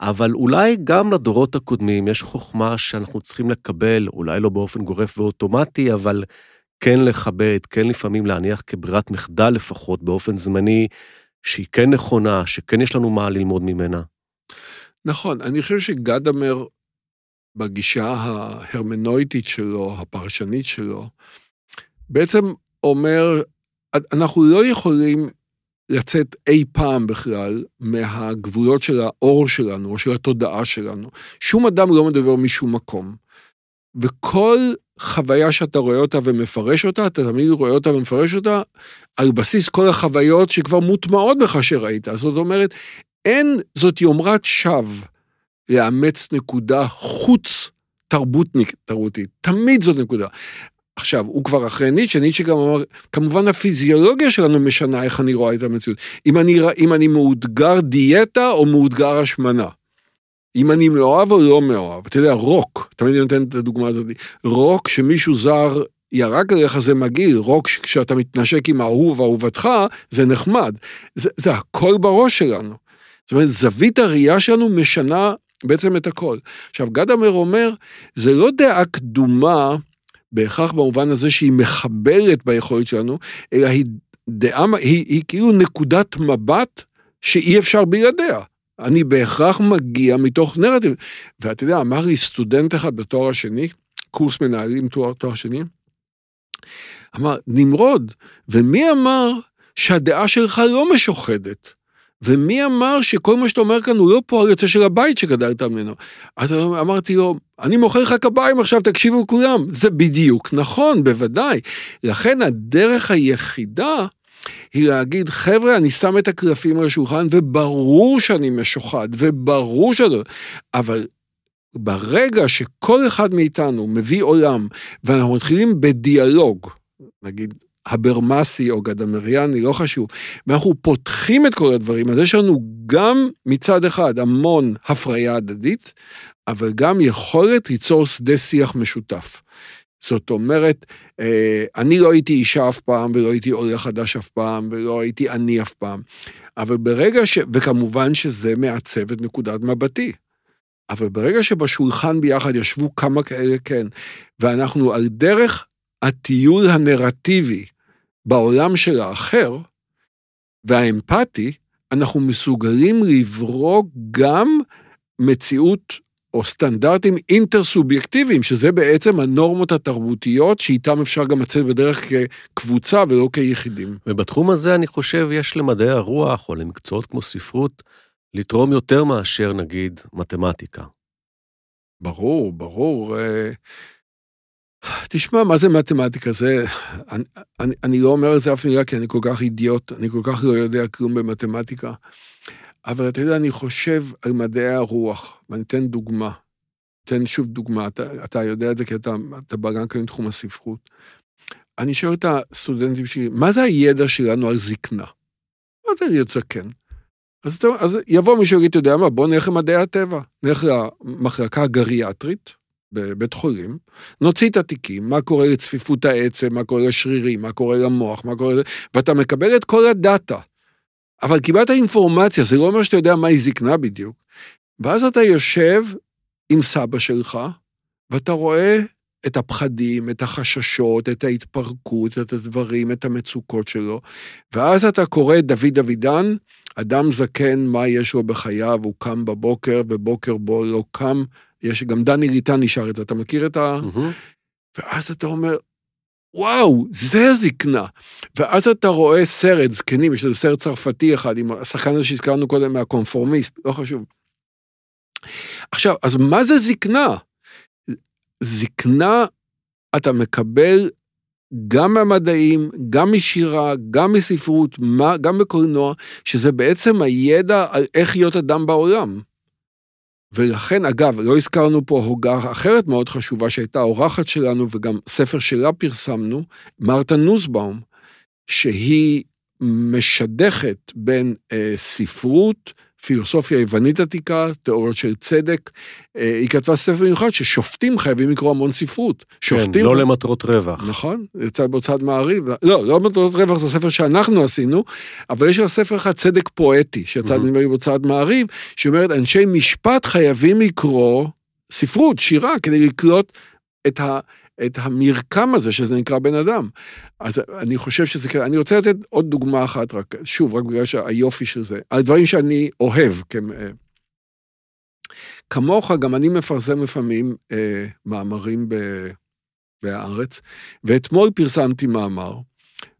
אבל אולי גם לדורות הקודמים יש חוכמה שאנחנו צריכים לקבל, אולי לא באופן גורף ואוטומטי, אבל כן לכבד, כן לפעמים להניח כברירת מחדל לפחות באופן זמני, שהיא כן נכונה, שכן יש לנו מה ללמוד ממנה. נכון, אני חושב שגדמר, בגישה ההרמנויטית שלו, הפרשנית שלו, בעצם אומר, אנחנו לא יכולים לצאת אי פעם בכלל מהגבולות של האור שלנו, או של התודעה שלנו. שום אדם לא מדבר משום מקום. וכל חוויה שאתה רואה אותה ומפרש אותה, אתה תמיד רואה אותה ומפרש אותה על בסיס כל החוויות שכבר מוטמעות בך שראית. זאת אומרת, אין זאת יומרת שווא לאמץ נקודה חוץ תרבותניק, תרבותית. תמיד זאת נקודה. עכשיו, הוא כבר אחרי ניטשה, ניטשה גם אמר, כמובן הפיזיולוגיה שלנו משנה איך אני רואה את המציאות. אם אני, אם אני מאותגר דיאטה או מאותגר השמנה. אם אני מאוהב או לא מאוהב. אתה יודע, רוק, תמיד אני נותן את הדוגמה הזאת, רוק שמישהו זר ירק עליך זה מגעיל, רוק כשאתה מתנשק עם האהוב, אהובתך, זה נחמד. זה, זה הכל בראש שלנו. זאת אומרת, זווית הראייה שלנו משנה בעצם את הכל. עכשיו, גדמר אומר, זה לא דעה קדומה בהכרח במובן הזה שהיא מחברת ביכולת שלנו, אלא היא דעה, היא, היא כאילו נקודת מבט שאי אפשר בלעדיה. אני בהכרח מגיע מתוך נרטיב. ואתה יודע, אמר לי סטודנט אחד בתואר השני, קורס מנהלים תואר, תואר שני, אמר, נמרוד, ומי אמר שהדעה שלך לא משוחדת? ומי אמר שכל מה שאתה אומר כאן הוא לא פועל יוצא של הבית שגדלת ממנו? אז אמרתי לו, אני מוכר לך קביים עכשיו, תקשיבו כולם. זה בדיוק נכון, בוודאי. לכן הדרך היחידה היא להגיד, חבר'ה, אני שם את הקלפים על השולחן, וברור שאני משוחד, וברור שאני... אבל ברגע שכל אחד מאיתנו מביא עולם, ואנחנו מתחילים בדיאלוג, נגיד, הברמסי או גדמריאני, לא חשוב, ואנחנו פותחים את כל הדברים, אז יש לנו גם מצד אחד המון הפריה הדדית, אבל גם יכולת ליצור שדה שיח משותף. זאת אומרת, אה, אני לא הייתי אישה אף פעם, ולא הייתי עולה חדש אף פעם, ולא הייתי אני אף פעם. אבל ברגע ש... וכמובן שזה מעצב את נקודת מבטי. אבל ברגע שבשולחן ביחד ישבו כמה כאלה כן, ואנחנו על דרך הטיול הנרטיבי בעולם של האחר והאמפתי, אנחנו מסוגלים לברוא גם מציאות או סטנדרטים אינטר-סובייקטיביים, שזה בעצם הנורמות התרבותיות שאיתם אפשר גם לצאת בדרך כקבוצה ולא כיחידים. ובתחום הזה אני חושב יש למדעי הרוח או למקצועות כמו ספרות לתרום יותר מאשר נגיד מתמטיקה. ברור, ברור. תשמע, מה זה מתמטיקה? זה... אני, אני, אני לא אומר את זה אף מילה כי אני כל כך אידיוט, אני כל כך לא יודע כלום במתמטיקה. אבל אתה יודע, אני חושב על מדעי הרוח, ואני אתן דוגמה. אתן שוב דוגמה, אתה, אתה יודע את זה כי אתה, אתה בא גם כן מתחום הספרות. אני שואל את הסטודנטים שלי, מה זה הידע שלנו על זקנה? מה זה להיות זקן? אז, אז יבוא מישהו ויגיד, אתה יודע מה, בוא נלך למדעי הטבע. נלך למחלקה הגריאטרית בבית חולים, נוציא את התיקים, מה קורה לצפיפות העצם, מה קורה לשרירים, מה קורה למוח, מה קורה... ואתה מקבל את כל הדאטה. אבל קיבלת אינפורמציה, זה לא אומר שאתה יודע מהי זקנה בדיוק. ואז אתה יושב עם סבא שלך, ואתה רואה את הפחדים, את החששות, את ההתפרקות, את הדברים, את המצוקות שלו. ואז אתה קורא את דוד דוידן, אדם זקן, מה יש לו בחייו, הוא קם בבוקר, בבוקר בו לא קם, יש, גם דני ליטן נשאר את זה, אתה מכיר את ה... ואז אתה אומר, וואו, זה זקנה. ואז אתה רואה סרט, זקנים, יש איזה סרט צרפתי אחד עם השחקן הזה שהזכרנו קודם מהקונפורמיסט, לא חשוב. עכשיו, אז מה זה זקנה? זקנה אתה מקבל גם מהמדעים, גם משירה, גם מספרות, גם בקולנוע, שזה בעצם הידע על איך להיות אדם בעולם. ולכן, אגב, לא הזכרנו פה הוגה אחרת מאוד חשובה שהייתה אורחת שלנו וגם ספר שלה פרסמנו, מרתה נוסבאום, שהיא משדכת בין אה, ספרות, פילוסופיה יוונית עתיקה, תיאוריות של צדק. אה, היא כתבה ספר מיוחד ששופטים חייבים לקרוא המון ספרות. שופטים... כן, לא למטרות רווח. נכון, יצא בהוצאת מעריב. לא, לא למטרות רווח, זה ספר שאנחנו עשינו, אבל יש לה ספר אחד, צדק פואטי, שיצא. נדמה לי בהוצאת מעריב, שאומרת, אנשי משפט חייבים לקרוא ספרות, שירה, כדי לקלוט את ה... את המרקם הזה שזה נקרא בן אדם. אז אני חושב שזה כזה, אני רוצה לתת עוד דוגמה אחת, רק, שוב, רק בגלל שהיופי של זה, על דברים שאני אוהב, כמ- אה, כמוך, גם אני מפרסם לפעמים אה, מאמרים ב, בהארץ, ואתמול פרסמתי מאמר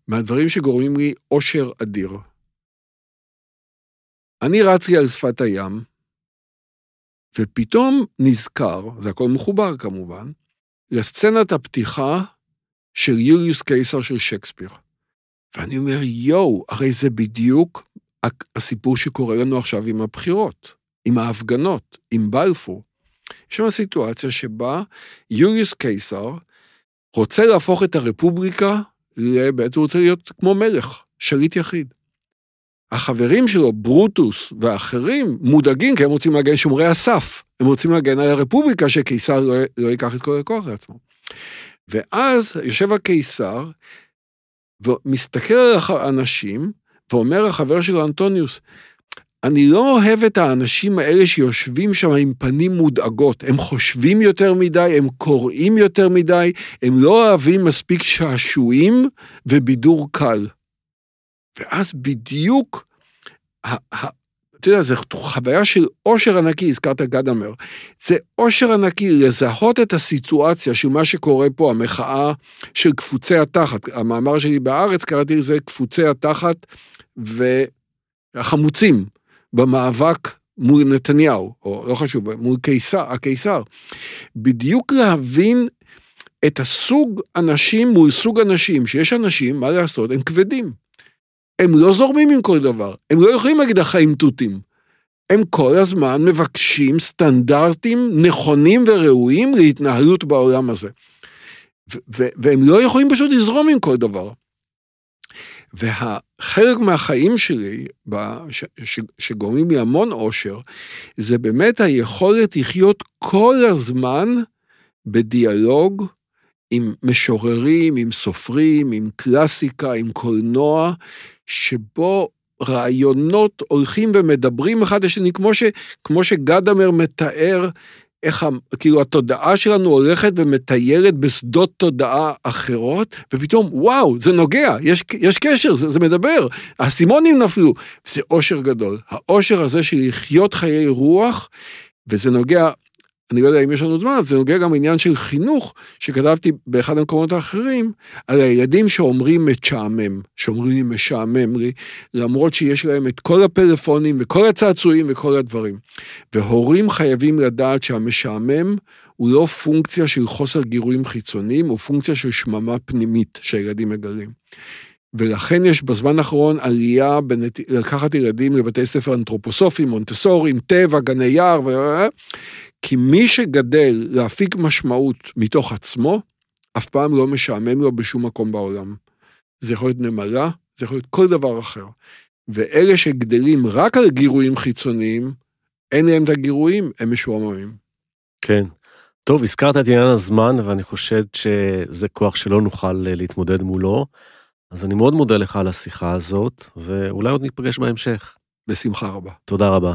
מהדברים שגורמים לי אושר אדיר. אני רצתי על שפת הים, ופתאום נזכר, זה הכל מחובר כמובן, לסצנת הפתיחה של יוליוס קיסר של שייקספיר. ואני אומר, יואו, הרי זה בדיוק הסיפור שקורה לנו עכשיו עם הבחירות, עם ההפגנות, עם בלפור. יש שם סיטואציה שבה יוליוס קיסר רוצה להפוך את הרפובליקה, בעצם הוא רוצה להיות כמו מלך, שליט יחיד. החברים שלו, ברוטוס ואחרים, מודאגים כי הם רוצים להגן שומרי הסף. הם רוצים להגן על הרפובליקה שקיסר לא, לא ייקח את כל הכוח לעצמו. ואז יושב הקיסר ומסתכל על האנשים ואומר לחבר שלו אנטוניוס, אני לא אוהב את האנשים האלה שיושבים שם עם פנים מודאגות. הם חושבים יותר מדי, הם קוראים יותר מדי, הם לא אוהבים מספיק שעשועים ובידור קל. ואז בדיוק, אתה יודע, זו חוויה של עושר ענקי, הזכרת גדמר. זה עושר ענקי לזהות את הסיטואציה של מה שקורה פה, המחאה של קפוצי התחת. המאמר שלי בארץ, קראתי לזה קפוצי התחת והחמוצים במאבק מול נתניהו, או לא חשוב, מול קיסר, הקיסר. בדיוק להבין את הסוג אנשים מול סוג אנשים, שיש אנשים, מה לעשות, הם כבדים. הם לא זורמים עם כל דבר, הם לא יכולים להגיד החיים תותים. הם כל הזמן מבקשים סטנדרטים נכונים וראויים להתנהלות בעולם הזה. והם לא יכולים פשוט לזרום עם כל דבר. והחלק מהחיים שלי, שגורמים לי המון אושר, זה באמת היכולת לחיות כל הזמן בדיאלוג עם משוררים, עם סופרים, עם קלאסיקה, עם קולנוע, שבו רעיונות הולכים ומדברים אחד לשני, כמו, ש, כמו שגדמר מתאר איך כאילו התודעה שלנו הולכת ומטיירת בשדות תודעה אחרות, ופתאום, וואו, זה נוגע, יש, יש קשר, זה, זה מדבר, האסימונים נפלו. זה אושר גדול. האושר הזה של לחיות חיי רוח, וזה נוגע, אני לא יודע אם יש לנו זמן, זה נוגע גם עניין של חינוך, שכתבתי באחד המקומות האחרים, על הילדים שאומרים משעמם, שאומרים לי משעמם לי, למרות שיש להם את כל הפלאפונים וכל הצעצועים וכל הדברים. והורים חייבים לדעת שהמשעמם הוא לא פונקציה של חוסר גירויים חיצוניים, הוא פונקציה של שממה פנימית שהילדים מגלים. ולכן יש בזמן האחרון עלייה בנת... לקחת ילדים לבתי ספר אנתרופוסופיים, מונטסורים, טבע, גני יער, ו... כי מי שגדל להפיק משמעות מתוך עצמו, אף פעם לא משעמם לו בשום מקום בעולם. זה יכול להיות נמלה, זה יכול להיות כל דבר אחר. ואלה שגדלים רק על גירויים חיצוניים, אין להם את הגירויים, הם משועממים. כן. טוב, הזכרת את עניין הזמן, ואני חושב שזה כוח שלא נוכל להתמודד מולו. אז אני מאוד מודה לך על השיחה הזאת, ואולי עוד ניפגש בהמשך. בשמחה רבה. תודה רבה.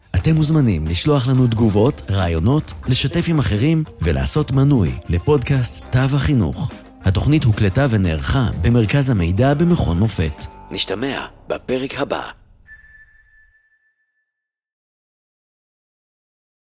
אתם מוזמנים לשלוח לנו תגובות, רעיונות, לשתף עם אחרים ולעשות מנוי לפודקאסט תו החינוך. התוכנית הוקלטה ונערכה במרכז המידע במכון מופת. נשתמע בפרק הבא.